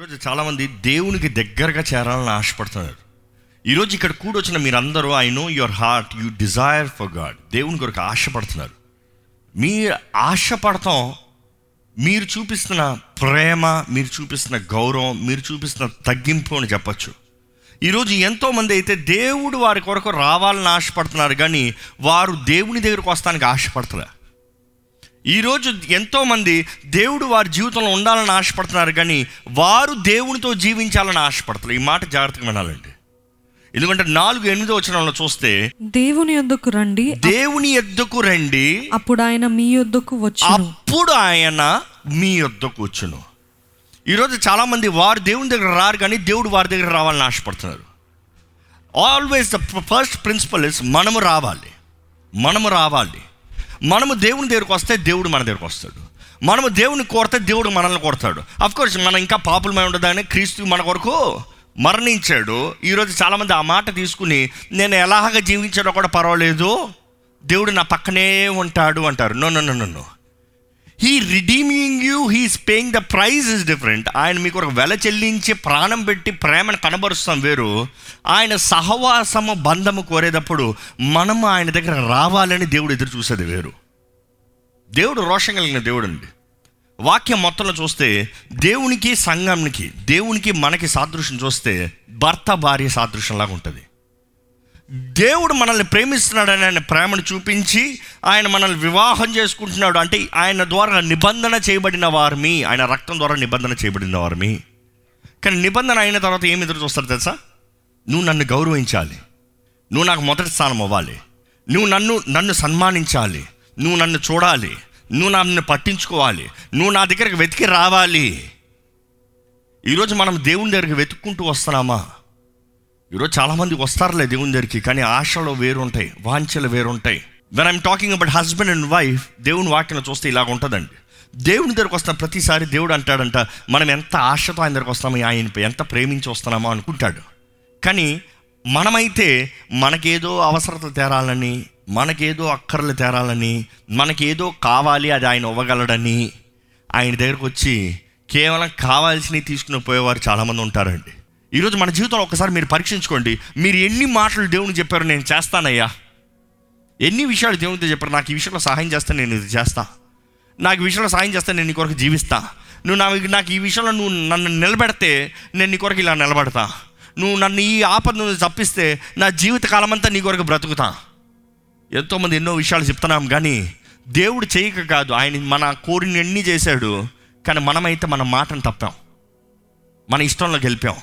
ఈరోజు చాలామంది దేవునికి దగ్గరగా చేరాలని ఆశపడుతున్నారు. ఈరోజు ఇక్కడ కూడొచ్చిన మీరందరూ I know your heart you desire for God దేవుని కొరకు ఆశపడుతున్నారు. మీ ఆశపడతాం మీరు చూపిస్తున్న ప్రేమ మీరు చూపిస్తున్న గౌరవం మీరు చూపిస్తున్న తగ్గింపు అని చెప్పచ్చు. ఈరోజు ఎంతోమంది అయితే దేవుడు వారి కొరకు రావాలని ఆశపడుతున్నారు కానీ వారు దేవుని దగ్గరకు వస్తానికి ఆశపడుతున్నారు ఈరోజు ఎంతోమంది దేవుడు వారి జీవితంలో ఉండాలని ఆశపడుతున్నారు కానీ వారు దేవునితో జీవించాలని ఆశపడతారు ఈ మాట జాగ్రత్తగా వినాలండి. ఎందుకంటే నాలుగు ఎనిమిదో వచనంలో చూస్తే దేవుని యొద్దకు రండి దేవుని ఎద్దుకు రండి అప్పుడు ఆయన మీ యొద్దకు వచ్చును. అప్పుడు ఆయన మీ యొద్దకు వచ్చును. ఈరోజు చాలామంది వారు దేవుని దగ్గర రారు కానీ దేవుడు వారి దగ్గర రావాలని ఆశపడుతున్నారు. Always the first principle is మనము రావాలి. మనము రావాలి. మనము దేవుని దగ్గరకు వస్తే దేవుడు మన దగ్గరకు వస్తాడు. మనము దేవుని కోరితే దేవుడు మనల్ని కొడతాడు అఫ్ కోర్స్ మనం ఇంకా పాపులమై ఉండదని క్రీస్తు మన కొరకు మరణించాడు. ఈరోజు చాలామంది ఆ మాట తీసుకుని నేను ఎలాగ జీవించాడో కూడా పర్వాలేదు. దేవుడు నా పక్కనే ఉంటాడు అంటారు. No no no no he redeeming you he's paying the price is different ఆయన మీకు ఒక వెల చెల్లించి ప్రాణం పెట్టి ప్రేమను కనబరుస్తాం వేరు. ఆయన సహవాసము బంధము కోరేటప్పుడు మనము ఆయన దగ్గర రావాలని దేవుడు ఎదురు చూసేది వేరు. దేవుడు రోషం కలిగిన దేవుడు అండి వాక్యం మొత్తంలో చూస్తే దేవునికి సంఘంకి దేవునికి మనకి సాదృశ్యం చూస్తే భర్త భార్య సాదృశ్యంలాగా ఉంటుంది. దేవుడు మనల్ని ప్రేమిస్తున్నాడని ఆయన ప్రేమను చూపించి ఆయన మనల్ని వివాహం చేసుకుంటున్నాడు. అంటే ఆయన ద్వారా నిబంధన చేయబడిన వారిమి ఆయన రక్తం ద్వారా నిబంధన చేయబడిన వారిమి కానీ నిబంధన అయిన తర్వాత ఏమి ఎదురు చూస్తారు తెలుసా? నువ్వు నన్ను గౌరవించాలి. నువ్వు నాకు మొదటి స్థానం అవ్వాలి. నువ్వు నన్ను నన్ను సన్మానించాలి. నువ్వు నన్ను చూడాలి. నువ్వు నన్ను పట్టించుకోవాలి. నువ్వు నా దగ్గరికి వెతికి రావాలి. ఈరోజు మనం దేవుని దగ్గరికి వెతుక్కుంటూ వస్తున్నామా? ఈరోజు చాలామంది వస్తారులే దేవుని దగ్గరికి కానీ ఆశలు వేరుంటాయి వాంఛలు వేరుంటాయి. When I'm talking about husband and wife దేవుని వాక్యం చూస్తే ఇలాగ ఉంటుందండి. దేవుని దగ్గరకు వస్తాం ప్రతిసారి దేవుడు అంటాడంట మనం ఎంత ఆశతో ఆయన దగ్గరకు వస్తామో ఆయనపై ఎంత ప్రేమించి వస్తున్నామో అనుకుంటాడు. కానీ మనమైతే మనకేదో అవసరతలు తేరాలని మనకేదో అక్కర్లు తేరాలని మనకేదో కావాలి అది ఆయన ఇవ్వగలడని ఆయన దగ్గరకు వచ్చి కేవలం కావాల్సినవి తీసుకుని పోయేవారు చాలామంది ఉంటారండి. ఈరోజు మన జీవితంలో ఒకసారి మీరు పరీక్షించుకోండి. మీరు ఎన్ని మాటలు దేవుని చెప్పారు నేను చేస్తానయ్యా. ఎన్ని విషయాలు దేవునితో చెప్పారు నాకు ఈ విషయంలో సహాయం చేస్తే నేను ఇది చేస్తా. నాకు ఈ విషయంలో సహాయం చేస్తే నేను నీ కొరకు జీవిస్తా. నువ్వు నా నాకు ఈ విషయంలో నువ్వు నన్ను నిలబెడితే నేను నీ కొరకు ఇలా నిలబడతా. నువ్వు నన్ను ఈ ఆపద నుండి తప్పిస్తే నా జీవిత కాలం అంతా నీ కొరకు బ్రతుకుతా. ఎంతోమంది ఎన్నో విషయాలు చెప్తున్నాం కానీ దేవుడు చేయక కాదు. ఆయన మన కోరిన ఎన్ని చేశాడు. కానీ మనమైతే మన మాటను తప్పాం. మన ఇష్టంలో గెలిపాం.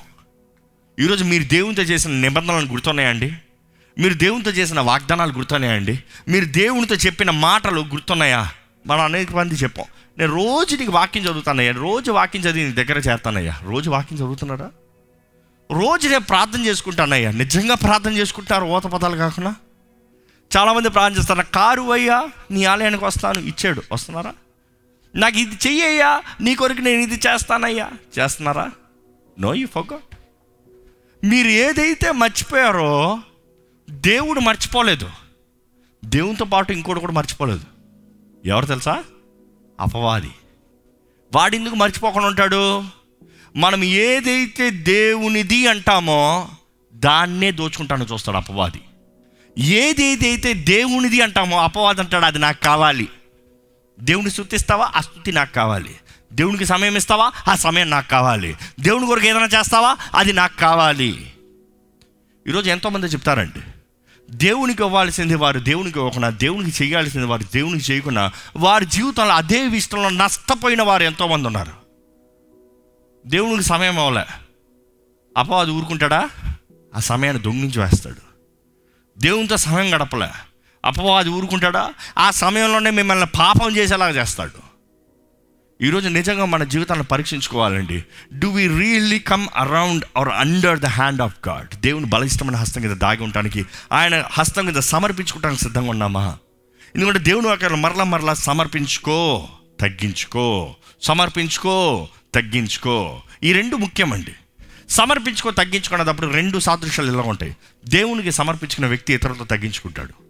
ఈరోజు మీరు దేవునితో చేసిన నిబంధనలు గుర్తున్నాయండి? మీరు దేవునితో చేసిన వాగ్దానాలు గుర్తున్నాయండి? మీరు దేవునితో చెప్పిన మాటలు గుర్తున్నాయా? మనం అనేక మంది చెప్పాం. నేను రోజు నీకు వాక్యం చదువుతానయ్యా. రోజు వాక్యం చదివి నీ దగ్గర చేస్తానయ్యా. రోజు వాక్యం చదువుతున్నారా రోజు నేను ప్రార్థన చేసుకుంటానయ్యా. నిజంగా ప్రార్థన చేసుకుంటారు ఓత పదాలు కాకుండా? చాలామంది ప్రార్థన చేస్తారు? కారు అయ్యా నీ ఆలయానికి వస్తాను. ఇచ్చాడు. వస్తున్నారా? నాకు ఇది చెయ్యయ్యా. నీ కొరకు నేను ఇది చేస్తానయ్యా. చేస్తున్నారా? నో యూ ఫోగట్ మీరు ఏదైతే మర్చిపోయారో దేవుడు మర్చిపోలేదు. దేవునితో పాటు ఇంకోటి కూడా మర్చిపోలేదు. ఎవరు తెలుసా? అపవాది. వాడెందుకు మర్చిపోకుండా ఉంటాడు? మనం ఏదైతే దేవునిది అంటామో దాన్నే దోచుకుంటానో చూస్తాడు అపవాది. ఏదేదైతే దేవునిది అంటామో అపవాది అంటాడు అది నాకు కావాలి. దేవుని స్థుతిస్తావా? ఆ స్థుతి నాకు కావాలి. దేవునికి సమయం ఇస్తావా? ఆ సమయం నాకు కావాలి. దేవుని కొరకు ఏదైనా చేస్తావా? అది నాకు కావాలి. ఈరోజు ఎంతోమంది చెప్తారండి. దేవునికి ఇవ్వాల్సింది వారు దేవునికి ఇవ్వకుండా దేవునికి చేయాల్సింది వారు దేవునికి చేయకుండా వారి జీవితంలో అదే విషయంలో నష్టపోయిన వారు ఎంతోమంది ఉన్నారు. దేవునికి సమయం అవ్వలే అది ఊరుకుంటాడా? ఆ సమయాన్ని దొంగిలించి వేస్తాడు. దేవునితో సమయం గడపలే. అపవాది ఊరుకుంటాడా? ఆ సమయంలోనే మిమ్మల్ని పాపం చేసేలాగా చేస్తాడు. ఈరోజు నిజంగా మన జీవితాన్ని పరీక్షించుకోవాలండి. Do we really come around or under the hand of God దేవుని బలిష్టమైన హస్తం కింద దాగి ఉండటానికి ఆయన హస్తం కింద సమర్పించుకోవడానికి సిద్ధంగా ఉన్నామా? ఎందుకంటే దేవుని వాక్యాలు మరలా మరలా సమర్పించుకో తగ్గించుకో సమర్పించుకో తగ్గించుకో. ఈ రెండు ముఖ్యమండి. సమర్పించుకో తగ్గించుకునేటప్పుడు రెండు సాదృశ్యాలు ఇలా ఉంటాయి. దేవునికి సమర్పించుకున్న వ్యక్తి ఇతరులతో తగ్గించుకుంటాడు.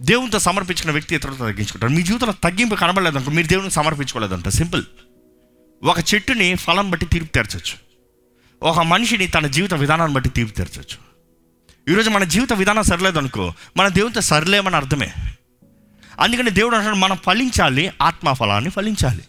దేవునితో సమర్పించిన వ్యక్తి ఇతరులతో తగ్గించుకుంటారు మీ జీవితంలో తగ్గింపు కనబడలేదంట మీరు దేవునికి సమర్పించుకోలేదంట. సింపుల్ ఒక చెట్టుని ఫలం బట్టి తీర్పు తెరచచ్చు. ఒక మనిషిని తన జీవిత విధానాన్ని బట్టి తీర్పు తెరచచ్చు. ఈరోజు మన జీవిత విధానం సరిలేదనుకో మన దేవునితో సరిలేమని అర్థమే. అందుకని దేవుడు అంటాడు మనం ఫలించాలి ఆత్మ ఫలాన్ని ఫలించాలి.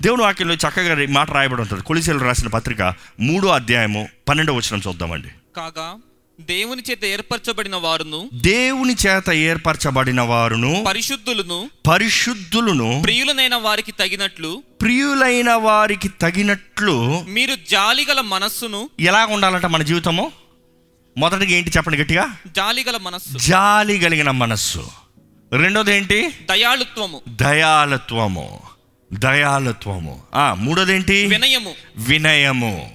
దేవుడు వాక్యంలో చక్కగా మాట రాయబడి ఉంటుంది. కొలిసేలు రాసిన పత్రిక మూడో అధ్యాయము పన్నెండో వచనం చూద్దామండి. కాగా దేవుని చేత ఏర్పరచబడిన వారును దేవుని చేత ఏర్పరచబడిన వారును పరిశుద్ధులను పరిశుద్ధులను ప్రియులనైన వారికి తగినట్లు ప్రియులైన వారికి తగినట్లు మీరు జాలిగల మనస్సును ఎలా ఉండాలంట మన జీవితము? మొదటిగా ఏంటి చెప్పండి గట్టిగా? జాలిగల మనస్సు. జాలి కలిగిన మనస్సు. రెండోది ఏంటి? దయాళుత్వము. దయాలత్వము దయాలత్వము ఆ మూడోది ఏంటి? వినయము. వినయము.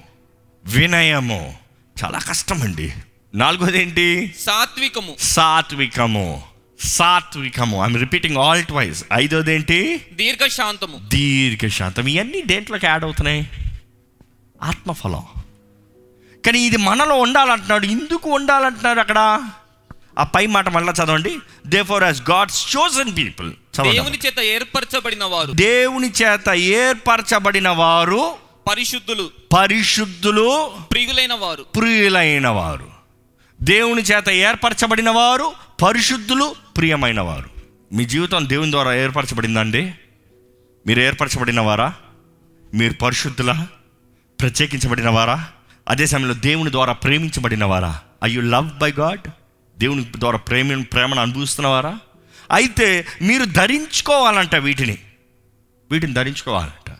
వినయము. చాలా కష్టం అండి నాలుగోది ఏంటి సాత్వికము. సాత్వికము. సాత్వికము. ఐఎమ్ రిపీటింగ్ ఆల్ ట్వైస్ ఐదోది ఏంటి దీర్ఘశాంతము. దీర్ఘశాంతం. ఇవన్నీ దేంట్లోకి యాడ్ అవుతున్నాయి? ఆత్మఫలం. కానీ ఇది మనలో ఉండాలంటున్నాడు ఎందుకు ఉండాలంటున్నాడు అక్కడ? ఆ పై మాట మళ్ళీ చదవండి. They for has God's chosen people దేవుని చేత ఏర్పరచబడిన వారు. దేవుని చేత ఏర్పరచబడిన వారు పరిశుద్ధులు. పరిశుద్ధులు ప్రియులైన వారు. ప్రియులైన వారు. దేవుని చేత ఏర్పరచబడిన వారు పరిశుద్ధులు ప్రియమైన వారు మీ జీవితం దేవుని ద్వారా ఏర్పరచబడిందండి? మీరు ఏర్పరచబడిన వారా మీరు పరిశుద్ధులా? ప్రత్యేకించబడిన వారా అదే సమయంలో దేవుని ద్వారా ప్రేమించబడిన వారా I you love by God దేవుని ద్వారా ప్రేమ ప్రేమను అనుభవిస్తున్నవారా? అయితే మీరు ధరించుకోవాలంట వీటిని. వీటిని ధరించుకోవాలంట.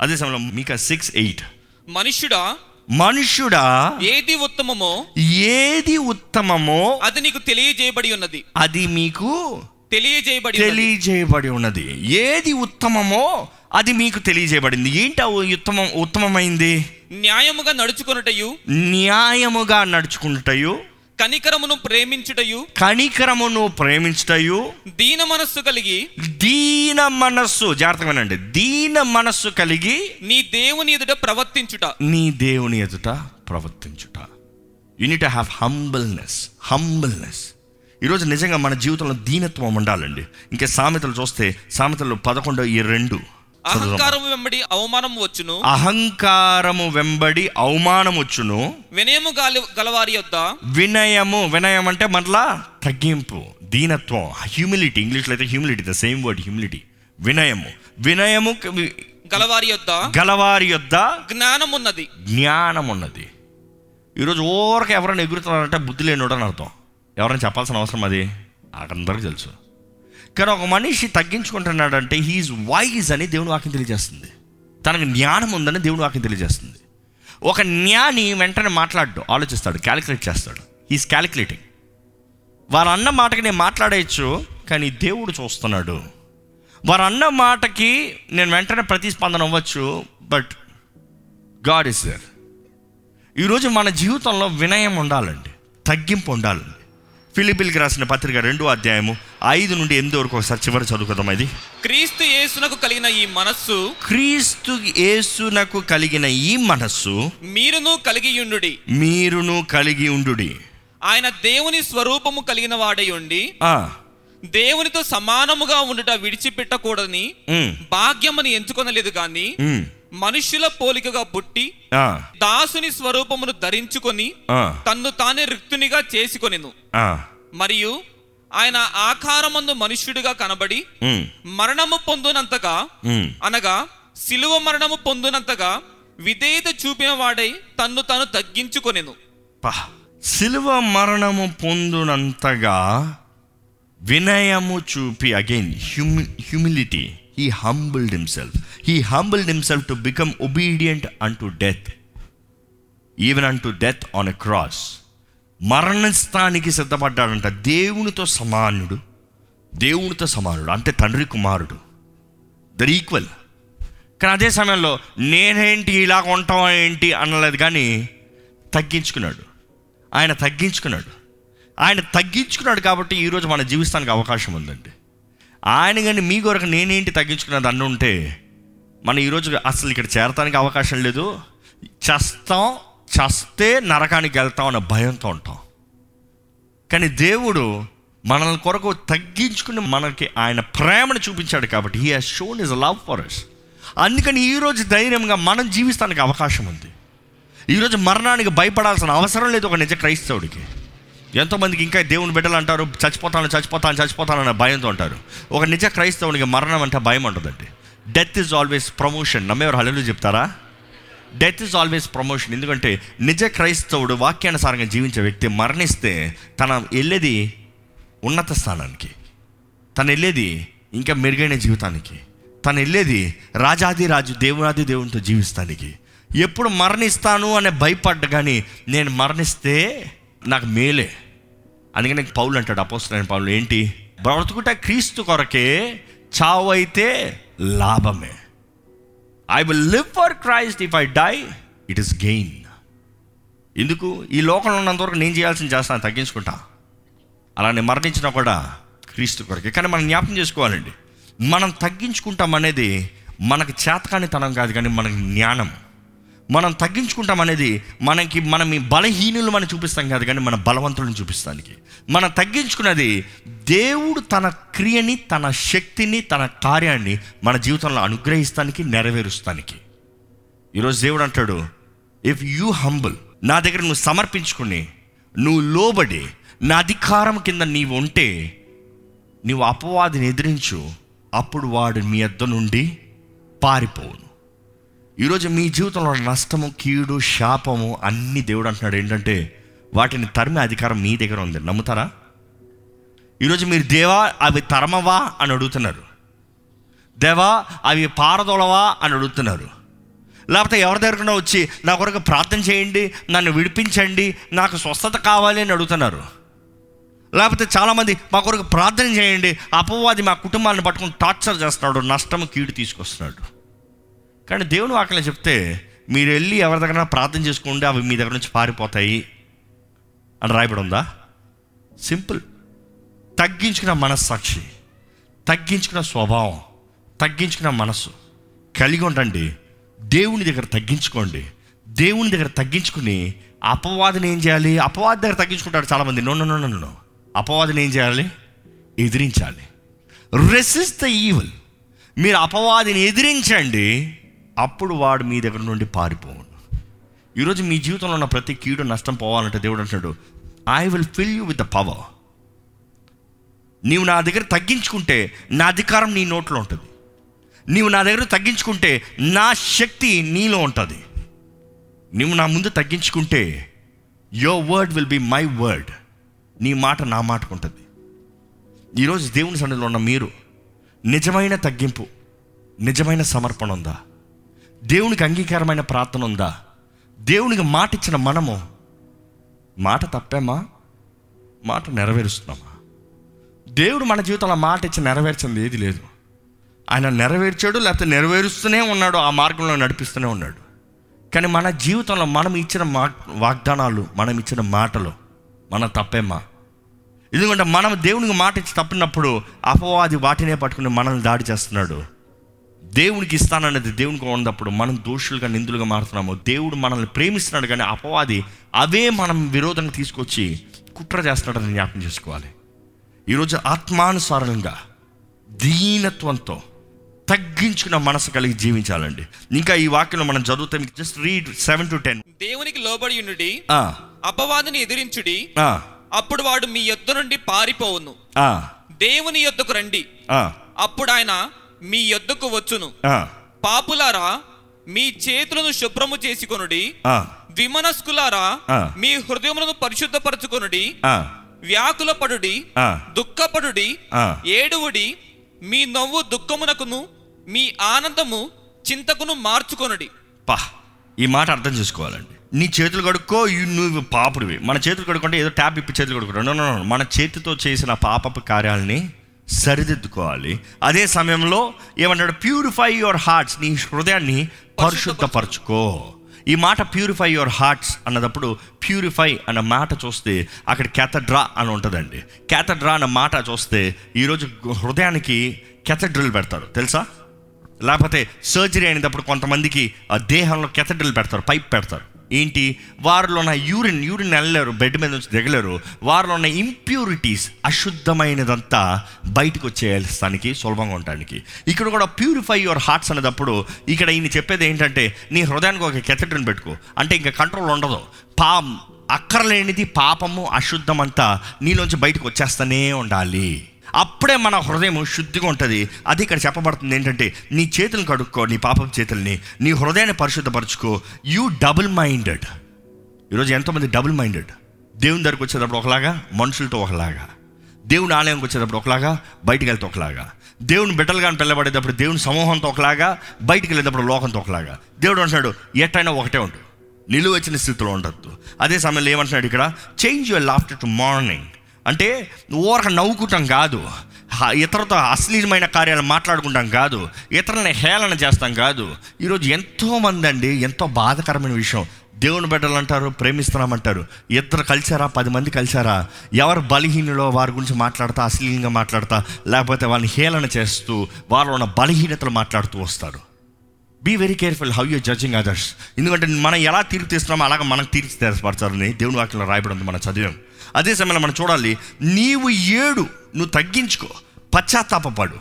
అదే సమయంలో మీకు సిక్స్ ఎయిట్ మనుష్యుడా మనుష్యుడా ఏది ఉత్తమమో ఏది ఉత్తమమో అది నీకు తెలియజేయబడి ఉన్నది. అది మీకు తెలియజేయబడి. తెలియజేయబడి ఉన్నది. ఏది ఉత్తమమో అది మీకు తెలియజేయబడింది. ఏంటి ఉత్తమం ఉత్తమమైంది? న్యాయముగా నడుచుకొనుటయు? న్యాయముగా నడుచుకుంటయు కనికరమును ప్రేమించుటయు కనికరమును ప్రేమించుటయు దీన మనస్సు కలిగి దీన మనస్సు జాగ్రత్తగా వినండి దీన మనస్సు కలిగి నీ దేవుని ఎదుట ప్రవర్తించుట. నీ దేవుని ఎదుట ప్రవర్తించుట. You need have humbleness humbleness ఈరోజు నిజంగా మన జీవితంలో దీనత్వం ఉండాలండి. ఇంకా సామెతలు చూస్తే సామెతలు పదకొండు ఈ రెండు. అహంకారం వెంబడి అవమానం వచ్చును. అహంకారము వెంబడి అవమానం వచ్చును. వినయము గాలి గలవారి యొద్ద. వినయము వినయం అంటే మరలా తగ్గింపు దీనత్వం హ్యూమిలిటీ ఇంగ్లీష్లో అయితే humility the same word humility వినయము. వినయము గలవారి యొద్ద. గలవారి యొద్ద జ్ఞానం ఉన్నది జ్ఞానం ఉన్నది ఈరోజు ఓరక ఎవరైనా ఎగురుతున్నారంటే బుద్ధి లేనివాడు అని అర్థం. ఎవరైనా చెప్పాల్సిన అవసరం అది? అందరికీ తెలుసు. కానీ ఒక మనిషి తగ్గించుకుంటున్నాడంటే హీఈస్ వైజ్ అని దేవుని వాక్యం తెలియజేస్తుంది. తనకు జ్ఞానం ఉందని దేవుని వాక్యం తెలియజేస్తుంది. ఒక జ్ఞాని వెంటనే మాట్లాడు ఆలోచిస్తాడు క్యాలిక్యులేట్ చేస్తాడు. హీస్ క్యాలిక్యులేటింగ్ వారు అన్న మాటకి నేను మాట్లాడేయచ్చు కానీ దేవుడు చూస్తున్నాడు. వారు అన్న మాటకి నేను వెంటనే ప్రతిస్పందన అవ్వచ్చు బట్ గాడ్ ఇస్ దేర్ ఈరోజు మన జీవితంలో వినయం ఉండాలండి తగ్గింపు ఉండాలండి. ఫిలిపిల్కి రాసిన పత్రిక రెండో అధ్యాయము ఐదు నుండి ఎనిమిది వరకు ఒకసారి చివరి చదువుకుందాం ఇది? క్రీస్తు యేసునకు కలిగిన ఈ మనస్సు క్రీస్తు యేసునకు కలిగిన ఈ మనస్సు మీరును కలిగి ఉండుడి. మీరును కలిగి ఉండుడి. ఆయన దేవుని స్వరూపము కలిగిన వాడై ఉండి ఆ, దేవునితో సమానముగా ఉండుట విడిచిపెట్టకూడదని భాగ్యమని ఎంచుకొనలేదు గాని ఉమ్, మనుష్యుల పోలికగా పుట్టి దాసుని స్వరూపమును ధరించుకొని తన్ను తానే రిక్తునిగా చేసుకొనెను. మరియు ఆయన ఆకారమందు మనుష్యుడిగా కనబడి ఉమ్, మరణము పొందునంతగా ఉమ్. అనగా శిలువ మరణము పొందునంతగా విధేయత చూపిన వాడై తన్ను తాను తగ్గించుకొనెను. సిలువ మరణము పొందునంతగా వినయము చూపి again humi humility he humbled himself he humbled himself to become obedient unto death even unto death on a cross మరణస్థానికి సిద్ధపడ్డాడంట. దేవునితో సమానుడు. దేవునితో సమానుడు. అంటే తండ్రి కుమారుడు. దర్ ఈక్వల్ కానీ అదే సమయంలో నేనేంటి ఇలా ఉంటాం ఏంటి అనలేదు కానీ తగ్గించుకున్నాడు. ఆయన తగ్గించుకున్నాడు. ఆయన తగ్గించుకున్నాడు కాబట్టి ఈరోజు మన జీవిస్తానికి అవకాశం ఉందండి. ఆయన కానీ మీ కొరకు నేనేంటి తగ్గించుకున్నది అన్న ఉంటే మనం ఈరోజు అసలు ఇక్కడ చేరటానికి అవకాశం లేదు. చేస్తాం చస్తే నరకానికి వెళ్తాం అన్న భయంతో ఉంటాం. కానీ దేవుడు మనల్ని కొరకు తగ్గించుకుని మనకి ఆయన ప్రేమను చూపించాడు కాబట్టి he has shown his love for us అందుకని ఈరోజు ధైర్యంగా మనం జీవిస్తానికి అవకాశం ఉంది. ఈరోజు మరణానికి భయపడాల్సిన అవసరం లేదు ఒక నిజ క్రైస్తవుడికి. ఎంతోమందికి ఇంకా దేవుని బిడ్డలు అంటారు చచ్చిపోతాను చచ్చిపోతాను చచ్చిపోతాను అనే భయంతో ఉంటారు. ఒక నిజ క్రైస్తవునికి మరణం అంటే భయం ఉంటుందండి. డెత్ ఇస్ ఆల్వేస్ ప్రమోషన్ నమ్మేవారు హలో చెప్తారా? డెత్ ఇస్ ఆల్వేస్ ప్రమోషన్ ఎందుకంటే నిజ క్రైస్తవుడు వాక్యానుసారంగా జీవించే వ్యక్తి మరణిస్తే తన వెళ్ళేది ఉన్నత స్థానానికి తను వెళ్ళేది ఇంకా మెరుగైన జీవితానికి తను వెళ్ళేది రాజాది రాజు దేవునాది దేవునితో జీవిస్తానికి. ఎప్పుడు మరణిస్తాను అనే భయపడ్డ కానీ నేను మరణిస్తే నాకు మేలే. అందుకని పౌలు అంటాడు అపోస్తులైన పౌలు ఏంటి? బ్రతుకుట క్రీస్తు కొరకే చావు అయితే లాభమే. I will live for Christ if I die it is gain ఎందుకు? ఈ లోకంలో ఉన్నంతవరకు నేను చేయాల్సింది చేస్తాను తగ్గించుకుంటా. అలానే మరణించినా కూడా క్రీస్తు కొరకే. కానీ మనం జ్ఞాపకం చేసుకోవాలండి. మనం తగ్గించుకుంటాం అనేది మనకు చేతకాని తనం కాదు కానీ మనకు జ్ఞానం. మనం తగ్గించుకుంటాం అనేది మనకి మనం ఈ బలహీనులు మనం చూపిస్తాం కాదు కానీ మన బలవంతులను చూపిస్తానికి. మనం తగ్గించుకున్నది దేవుడు తన క్రియని తన శక్తిని తన కార్యాన్ని మన జీవితంలో అనుగ్రహిస్తానికి నెరవేరుస్తానికి. ఈరోజు దేవుడు అంటాడు ఇఫ్ యూ హంబుల్ నా దగ్గర నువ్వు సమర్పించుకుని నువ్వు లోబడి నా అధికారం కింద నీవు ఉంటే నీవు అపవాదిని ఎదిరించు అప్పుడు వాడు మీ యొద్ద నుండి పారిపోవును. ఈరోజు మీ జీవితంలో నష్టము కీడు శాపము అన్ని దేవుడు అంటున్నాడు. ఏంటంటే వాటిని తరిమే అధికారం మీ దగ్గర ఉంది. నమ్ముతారా? ఈరోజు మీరు దేవా అవి తరమవా? అని అడుగుతున్నారు. దేవా అవి పారదోలవా? అని అడుగుతున్నారు. లేకపోతే ఎవరి దగ్గర వచ్చి నా కొరకు ప్రార్థన చేయండి నన్ను విడిపించండి నాకు స్వస్థత కావాలి అని అడుగుతున్నారు. లేకపోతే చాలామంది మా కొరకు ప్రార్థన చేయండి అపవాది మా కుటుంబాన్ని పట్టుకుని టార్చర్ చేస్తున్నాడు నష్టం కీడు తీసుకొస్తున్నాడు. కానీ దేవుని వాక్యం చెప్తే మీరు వెళ్ళి ఎవరి దగ్గర ప్రార్థన చేసుకోండి అవి మీ దగ్గర నుంచి పారిపోతాయి అని రాయబడి ఉందా? సింపుల్. తగ్గించుకున్న మనస్సాక్షి తగ్గించుకున్న స్వభావం తగ్గించుకున్న మనస్సు కలిగి ఉండండి. దేవుని దగ్గర తగ్గించుకోండి. దేవుని దగ్గర తగ్గించుకుని అపవాదిని ఏం చేయాలి? అపవాది దగ్గర తగ్గించుకుంటాడు చాలామంది. నో నో నో నో అపవాదిని ఏం చేయాలి? ఎదిరించాలి. రెసిస్ట్ ద ఈవల్ మీరు అపవాదిని ఎదిరించండి. అప్పుడు వాడు మీ దగ్గర నుండి పారిపోవును ఈరోజు మీ జీవితంలో ఉన్న ప్రతి కీడు నష్టం పోవాలంటే దేవుడు అంటున్నాడు I will fill you with the power నీవు నా దగ్గర తగ్గించుకుంటే నా అధికారం నీ నోట్లో ఉంటుంది. నీవు నా దగ్గర తగ్గించుకుంటే నా శక్తి నీలో ఉంటుంది. నువ్వు నా ముందు తగ్గించుకుంటే your word will be my word నీ మాట నా మాటకు ఉంటుంది. ఈరోజు దేవుని సన్నిధిలో ఉన్న మీరు నిజమైన తగ్గింపు నిజమైన సమర్పణ ఉందా? దేవునికి అంగీకారమైన ప్రార్థన ఉందా? దేవునికి మాట ఇచ్చిన మనము మాట తప్పేమా? మాట నెరవేరుస్తున్నామా? దేవుడు మన జీవితంలో మాట ఇచ్చి నెరవేర్చింది ఏది లేదు. ఆయన నెరవేర్చాడు లేకపోతే నెరవేరుస్తూనే ఉన్నాడు ఆ మార్గంలో నడిపిస్తూనే ఉన్నాడు. కానీ మన జీవితంలో మనం ఇచ్చిన మా వాగ్దానాలు మనం ఇచ్చిన మాటలు మన తప్పేమా? ఎందుకంటే మనం దేవునికి మాట ఇచ్చి తప్పినప్పుడు అపవాది వాటినే పట్టుకుని మనల్ని దాడి చేస్తున్నాడు. దేవునికి ఇస్తానన్నది దేవునికి ఉన్నప్పుడు మనం దోషులుగా నిందులుగా మారుతున్నాము. దేవుడు మనల్ని ప్రేమిస్తున్నాడు కానీ అపవాది అవే మనం విరోధంగా తీసుకొచ్చి కుట్ర చేస్తున్నాడని జ్ఞాపకం చేసుకోవాలి. ఈరోజు ఆత్మానుసారంగా దీనత్వంతో తగ్గించుకున్న మనసు కలిగి జీవించాలండి. ఇంకా ఈ వాక్యంలో మనం చదువుతాం. Just read seven to ten దేవునికి లోబడి ఉండుడి అపవాదిని ఎదిరించుడి అప్పుడు వాడు మీ యొద్ద నుండి పారిపోవును. దేవుని యొద్దకు రండి. అప్పుడు ఆయన మీ యొద్దకు వచ్చును. పాపులారా మీ చేతులను శుభ్రము చేసుకొనుడి. విమనస్కులారా. మీ హృదయములను పరిశుద్ధపరచుకొనుడి. వ్యాకుల పడుడి ఆ. దుఃఖపడుడి. ఏడువుడి మీ నవ్వు దుఃఖమునకును మీ ఆనందము చింతకును మార్చుకొనుడి. పా ఈ మాట అర్థం చేసుకోవాలండి. నీ చేతులు కడుక్కో నువ్వు పాపుడివి. మన చేతులు కడుక్కుంటే ఏదో ట్యాప్ ఇప్పి చేతులు కడుక్కో నో, నో, నో. మన చేతితో చేసిన పాపపు కార్యాలని సరిదిద్దుకోవాలి. అదే సమయంలో ఏమన్నాడు ప్యూరిఫై యువర్ హార్ట్స్ నీ హృదయాన్ని పరిశుద్ధపరచుకో. ఈ మాట ప్యూరిఫై యువర్ హార్ట్స్ అన్నదప్పుడు ప్యూరిఫై అన్న మాట చూస్తే అక్కడ కెథడ్రా అని ఉంటుందండి. క్యాథడ్రా అన్న మాట చూస్తే ఈరోజు హృదయానికి కెథడ్రిల్ పెడతారు. తెలుసా? లేకపోతే సర్జరీ అయినప్పుడు కొంతమందికి ఆ దేహంలో కెథడ్రిల్ పెడతారు పైప్ పెడతారు. ఏంటి? వారిలో ఉన్న యూరిన్ యూరిన్ వెళ్ళలేరు బెడ్ మీద నుంచి దిగలేరు. వారిలో ఉన్న ఇంప్యూరిటీస్ అశుద్ధమైనదంతా బయటకు వచ్చేస్తానికి సులభంగా ఉండడానికి ఇక్కడ కూడా ప్యూరిఫై యువర్ హార్ట్స్ అనేటప్పుడు ఇక్కడ ఈయన చెప్పేది ఏంటంటే నీ హృదయానికి ఒక కెథెటర్ని పెట్టుకో. అంటే ఇంకా కంట్రోల్ ఉండదు. పా అక్కర్లేనిది పాపము అశుద్ధం అంతా నీలోంచి బయటకు వచ్చేస్తూనే ఉండాలి. అప్పుడే మన హృదయం శుద్ధిగా ఉంటుంది. అది ఇక్కడ చెప్పబడుతుంది ఏంటంటే నీ చేతులను కడుక్కో నీ పాపం చేతుల్ని నీ హృదయాన్ని పరిశుద్ధపరచుకో. యూ డబుల్ మైండెడ్ ఈరోజు ఎంతోమంది డబుల్ మైండెడ్ దేవుని దగ్గరకు వచ్చేటప్పుడు ఒకలాగా మనుషులతో ఒకలాగా. దేవుని ఆలయంకి వచ్చేటప్పుడు ఒకలాగా బయటికి వెళ్తే ఒకలాగా. దేవుని బిడ్డలుగా పిల్లబడేటప్పుడు దేవుని సమూహంతో ఒకలాగా బయటికి వెళ్ళేటప్పుడు లోకంతో ఒకలాగా. దేవుడు అంటున్నాడు ఎట్టయినా ఒకటే ఉండు. నిలువ వచ్చిన స్థితిలో ఉండద్దు. అదే సమయంలో ఏమంటున్నాడు ఇక్కడ? Change your laughter to mourning అంటే ఊరక నవ్వుకుంటాం కాదు. హ- ఇతరులతో అశ్లీలమైన కార్యాలు మాట్లాడుకుంటాం కాదు. ఇతరులని హేళన చేస్తాం కాదు. ఈరోజు ఎంతోమంది అండి ఎంతో బాధకరమైన విషయం. దేవుని బిడ్డలు అంటారు ప్రేమిస్తున్నామంటారు. ఇద్దరు కలిసారా పది మంది కలిసారా ఎవరు బలహీనులో వారి గురించి మాట్లాడతా అశ్లీలంగా మాట్లాడతా లేకపోతే వాళ్ళని హేళన చేస్తూ వాళ్ళు ఉన్న బలహీనతలు మాట్లాడుతూ వస్తారు. Be very careful how you judging others ఎందుకంటే మనం ఎలా తీర్పు తీస్తున్నామో అలాగ మనకు తీర్చి తెరపరచాలని దేవుని వాక్యంలో రాయబడి ఉంది మనం చదివాం. అదే సమయంలో మనం చూడాలి నీవు ఏడు నువ్వు తగ్గించుకో పశ్చాత్తాపడు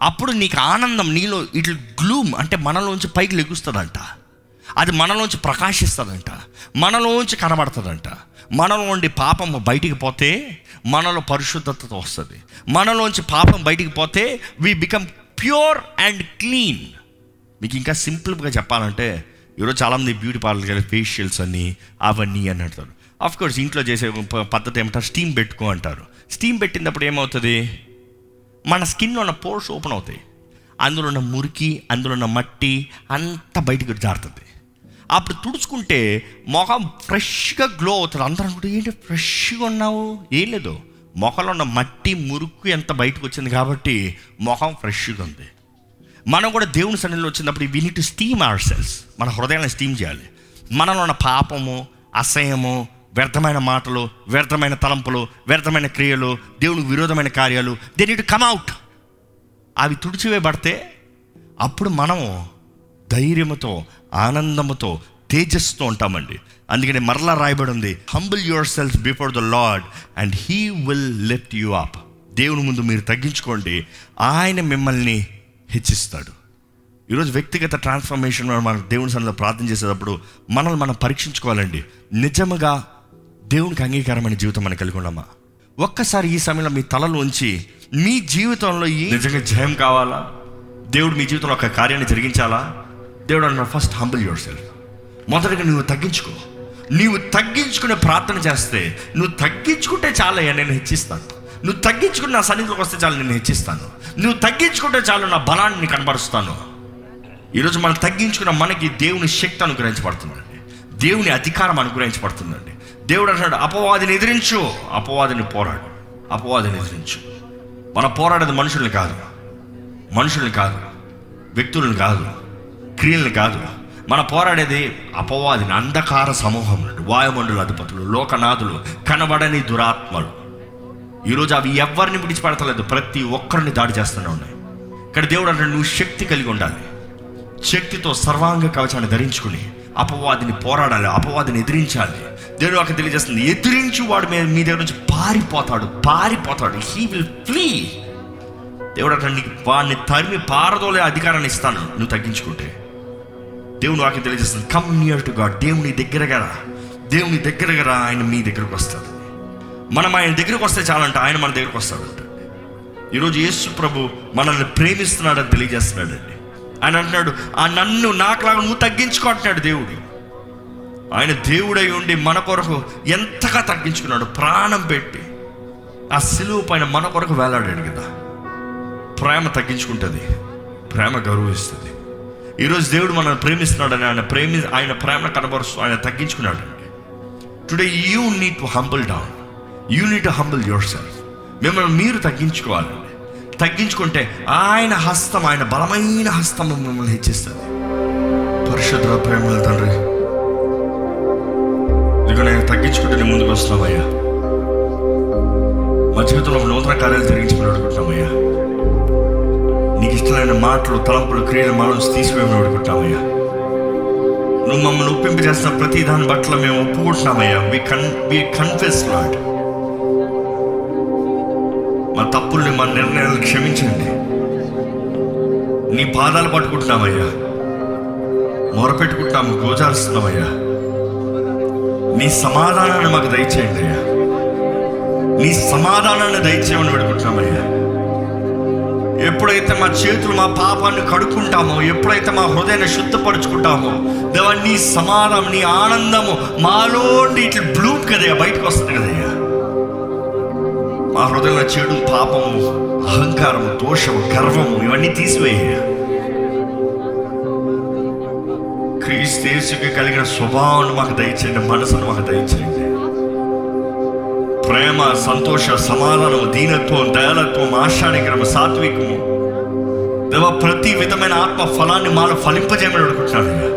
అప్పుడు నీకు ఆనందం నీలో ఇట్లు గ్లూమ్ అంటే మనలోంచి పైకి లెగుస్తుందంట. అది మనలోంచి ప్రకాశిస్తుందంట. మనలోంచి కనబడుతుందంట. మనలో ఉండి పాపం బయటికి పోతే మనలో పరిశుద్ధత వస్తుంది. మనలోంచి పాపం బయటికి పోతే we become pure and clean మీకు ఇంకా సింపుల్గా చెప్పాలంటే ఈరోజు చాలామంది బ్యూటీ పార్లర్కి వెళ్ళి ఫేషియల్స్ అని అవన్నీ అని అంటారు. ఆఫ్ కోర్స్ ఇంట్లో చేసే పద్ధతి ఏమంటారు? స్టీమ్ పెట్టుకో అంటారు. స్టీమ్ పెట్టినప్పుడు ఏమవుతుంది? మన స్కిన్లో ఉన్న పోర్స్ ఓపెన్ అవుతాయి. అందులో ఉన్న మురికి అందులో ఉన్న మట్టి అంతా బయటకు జారుతుంది. అప్పుడు తుడుచుకుంటే మొఖం ఫ్రెష్గా గ్లో అవుతుంది. అందరూ అనుకుంటే ఏంటి ఫ్రెష్గా ఉన్నావు? ఏం లేదు. మొఖంలో ఉన్న మట్టి మురుకు ఎంత బయటకు వచ్చింది కాబట్టి మొఖం ఫ్రెష్గా ఉంది. మనం కూడా దేవుని సన్నిధిలో వచ్చినప్పుడు we need steam hour cells మన హృదయాన్ని స్టీమ్ చేయాలి. మనలో ఉన్న పాపము అసహ్యము వ్యర్థమైన మాటలు వ్యర్థమైన తలంపులు వ్యర్థమైన క్రియలు దేవునికి విరోధమైన కార్యాలు దే నీట్ కమ్ అవుట్ అవి తుడిచివేయబడితే అప్పుడు మనం ధైర్యముతో ఆనందముతో తేజస్సుతో ఉంటామండి. అందుకని మరలా రాయబడి ఉంది humble yourself before the Lord and he will lift you up దేవుని ముందు మీరు తగ్గించుకోండి. ఆయన మిమ్మల్ని హెచ్చిస్తాడు. ఈరోజు వ్యక్తిగత ట్రాన్స్ఫర్మేషన్ మనం దేవుని సన్నిధిలో ప్రార్థన చేసేటప్పుడు మనల్ని మనం పరీక్షించుకోవాలండి. నిజముగా దేవునికి అంగీకారమైన జీవితం మనం కలిగి ఉన్నామా? ఒక్కసారి ఈ సమయంలో మీ తలలో ఉంచి మీ జీవితంలో ఏ నిజంగా జయం కావాలా? దేవుడు మీ జీవితంలో ఒక కార్యాన్ని జరిగించాలా? దేవుడు అన్న ఫస్ట్ హంబుల్ యువర్ సెల్ఫ్ మొదటగా నువ్వు తగ్గించుకో. నీవు తగ్గించుకునే ప్రార్థన చేస్తే నువ్వు తగ్గించుకుంటే చాలా నేను హెచ్చిస్తాను. నువ్వు తగ్గించుకుని నా సన్నిధిలోకి వస్తే చాలు నేను హెచ్చిస్తాను. నువ్వు తగ్గించుకుంటే చాలు నా బలాన్ని కనబరుస్తాను. ఈరోజు మనం తగ్గించుకున్న మనకి దేవుని శక్తి అనుగ్రహించబడుతుందండి. దేవుని అధికారం అనుగ్రహించబడుతుందండి. దేవుడు అంటాడు అపవాదిని ఎదిరించు. అపవాదిని పోరాడు. అపవాదిని ఎదిరించు. మన పోరాడేది మనుషుల్ని కాదు. మనుషుల్ని కాదు. వ్యక్తులను కాదు. క్రియలను కాదు. మన పోరాడేది అపవాదిని అంధకార సమూహం వాయుమండల అధిపతులు లోకనాథులు కనబడని దురాత్మలు. ఈరోజు అవి ఎవరిని విడిచిపెడతలేదు. ప్రతి ఒక్కరిని దాడి చేస్తూనే ఉన్నాయి. ఇక్కడ దేవుడు అంటే నువ్వు శక్తి కలిగి ఉండాలి. శక్తితో సర్వాంగ కవచాన్ని ధరించుకుని అపవాదిని పోరాడాలి అపవాదిని ఎదిరించాలి. దేవుడు అక్కడ తెలియజేస్తుంది ఎదిరించి వాడు మీ మీ దగ్గర నుంచి పారిపోతాడు పారిపోతాడు. హీ విల్ ఫ్లీ దేవుడు అంటే నీకు వాడిని తరిమి పారదోలే అధికారాన్ని ఇస్తాను. నువ్వు తగ్గించుకుంటే. దేవుడు వాకి తెలియజేస్తుంది కమ్ నియర్ టు గాడ్ దేవుని దగ్గరగా రా. దేవుని దగ్గరగా రా. ఆయన మీ దగ్గరకు వస్తాడు. మనం ఆయన దగ్గరకు వస్తే చాలంట ఆయన మన దగ్గరకు వస్తాడంట ఈరోజు యేసు ప్రభు మనల్ని ప్రేమిస్తున్నాడని తెలియజేస్తున్నాడండి. ఆయన అంటున్నాడు ఆ నన్ను నాకులాగా నువ్వు తగ్గించుకో అంటున్నాడు దేవుడు. ఆయన దేవుడై ఉండి మన కొరకు ఎంతగా తగ్గించుకున్నాడు ప్రాణం పెట్టి. ఆ సిలువు పైన మన కొరకు వేలాడాడు కదా. ప్రేమ తగ్గించుకుంటుంది ప్రేమ గౌరవిస్తుంది. ఈరోజు దేవుడు మనల్ని ప్రేమిస్తున్నాడని ఆయన ప్రేమి ఆయన ప్రేమ కనబరుస్తూ ఆయన తగ్గించుకున్నాడు today you need to humble down you need humble yourself మిమ్మల్ని మీరు తగ్గించుకోవాలండి. తగ్గించుకుంటే ఆయన హస్తం ఆయన బలమైన హస్తం మిమ్మల్ని హెచ్చిస్తుంది. పరిశుద్ధ ప్రేమల తండ్రి. ఇదిగో నేను తగ్గించుకుంటే నేను ముందుకు వస్తున్నామయ్యా మా జీవితంలో నూతన కార్యాలు జరిగించమని అడుగుతున్నామయ్యా నీకు ఇష్టమైన మాటలు తలంపులు క్రియలు మనం తీసివేయమని అడుగుతున్నామయ్యా నువ్వు మమ్మల్ని ఒప్పింపు చేస్తున్న ప్రతి దాని పట్ల మేము ఒప్పుకుంటున్నామయ్యా. వి కన్ వి కన్ఫెస్ లాట్ నిర్ణయాలు క్షమించండి. నీ పాదాలు పట్టుకుంటున్నామయ్యా. మొరపెట్టుకుంటాము గోజారుస్తున్నామయ్యా. నీ సమాధానాన్ని మాకు దయచేయండి అయ్యా. నీ సమాధానాన్ని దయచేయమని పెడుకుంటున్నామయ్యా ఎప్పుడైతే మా చేతులు మా పాపాన్ని కడుక్కుంటామో ఎప్పుడైతే మా హృదయాన్ని శుద్ధపరుచుకుంటామో దేవా నీ సమాధానం నీ ఆనందము మాలో ఇట్లా బ్లూమ్ కదయ్యా బయటకు వస్తుంది కదయ్యా. మా హృదయంలో చెడు పాపము అహంకారము దోషము గర్వము ఇవన్నీ తీసివేయ్యా క్రీస్తేసుకి కలిగిన స్వభావాన్ని మాకు దయచేయండి మనసును మాకు దయచేయండి. ప్రేమ సంతోష సమాధానం దీనత్వం దయాలత్వం ఆశానికరము సాత్వికము. దేవ ప్రతి విధమైన ఆత్మ ఫలాన్ని మాలో ఫలింపజేయమని అడుగుతున్నాడు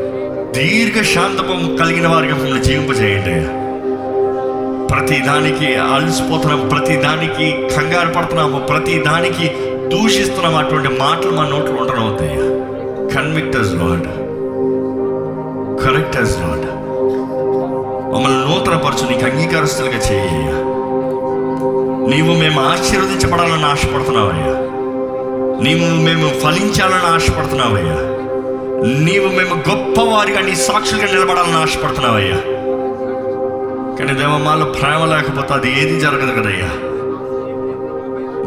దీర్ఘ శాంతము కలిగిన వారికి మమ్మల్ని జీవింపజేయండి అయ్యా. ప్రతి దానికి ప్రతిదానికి ప్రతి దానికి కంగారు పడుతున్నాము ప్రతి దానికి అటువంటి మాటలు మా నోట్లో ఉండడం అవుతాయా convict us Lord correct us Lord మమ్మల్ని నూతనపరచు నీకు అంగీకారస్తులుగా చేయ్యా నీవు మేము ఆశీర్వదించబడాలని ఆశపడుతున్నావయ్యా. నీవు మేము ఫలించాలని ఆశపడుతున్నావయ్యా. నీవు మేము గొప్పవారిగా నీ సాక్షులుగా నిలబడాలని ఆశపడుతున్నావయ్యా. కానీ దేవ మాలో ప్రేమ లేకపోతే అది ఏది జరగదు కదయ్యా.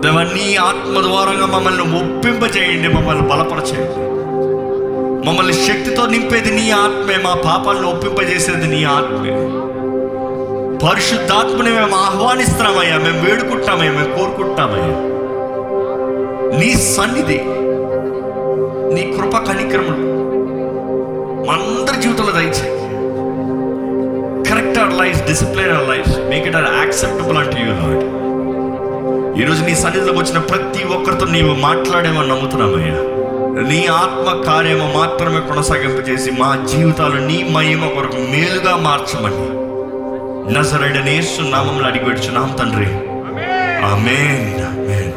దేవ నీ ఆత్మ ద్వారంగా మమ్మల్ని ఒప్పింపచేయండి మమ్మల్ని బలపరచేయండి. మమ్మల్ని శక్తితో నింపేది నీ ఆత్మే మా పాపాలను ఒప్పింపజేసేది నీ ఆత్మే. పరిశుద్ధాత్మని మేము ఆహ్వానిస్తున్నామయ్యా మేము వేడుకుంటామయ్యా మేము కోరుకుంటామయ్యా నీ సన్నిధి నీ కృప కనిక్రములు మనందరి జీవితంలో దయచేయి life discipline our life make it our acceptable అంటే యూ లాడ్ ఈరోజు నీ సన్నిధిలోకి వచ్చిన ప్రతి ఒక్కరితో నీవు మాట్లాడేమని నమ్ముతున్నామయ్యా నీ ఆత్మ కార్యము మాత్రమే కొనసాగింపజేసి మా జీవితాలు నీ మహిమ కొరకు మేలుగా మార్చమని నజరడనేసు నామంలో అడిగి పెడుచున్నాం తండ్రి. ఆమేన్. ఆమేన్.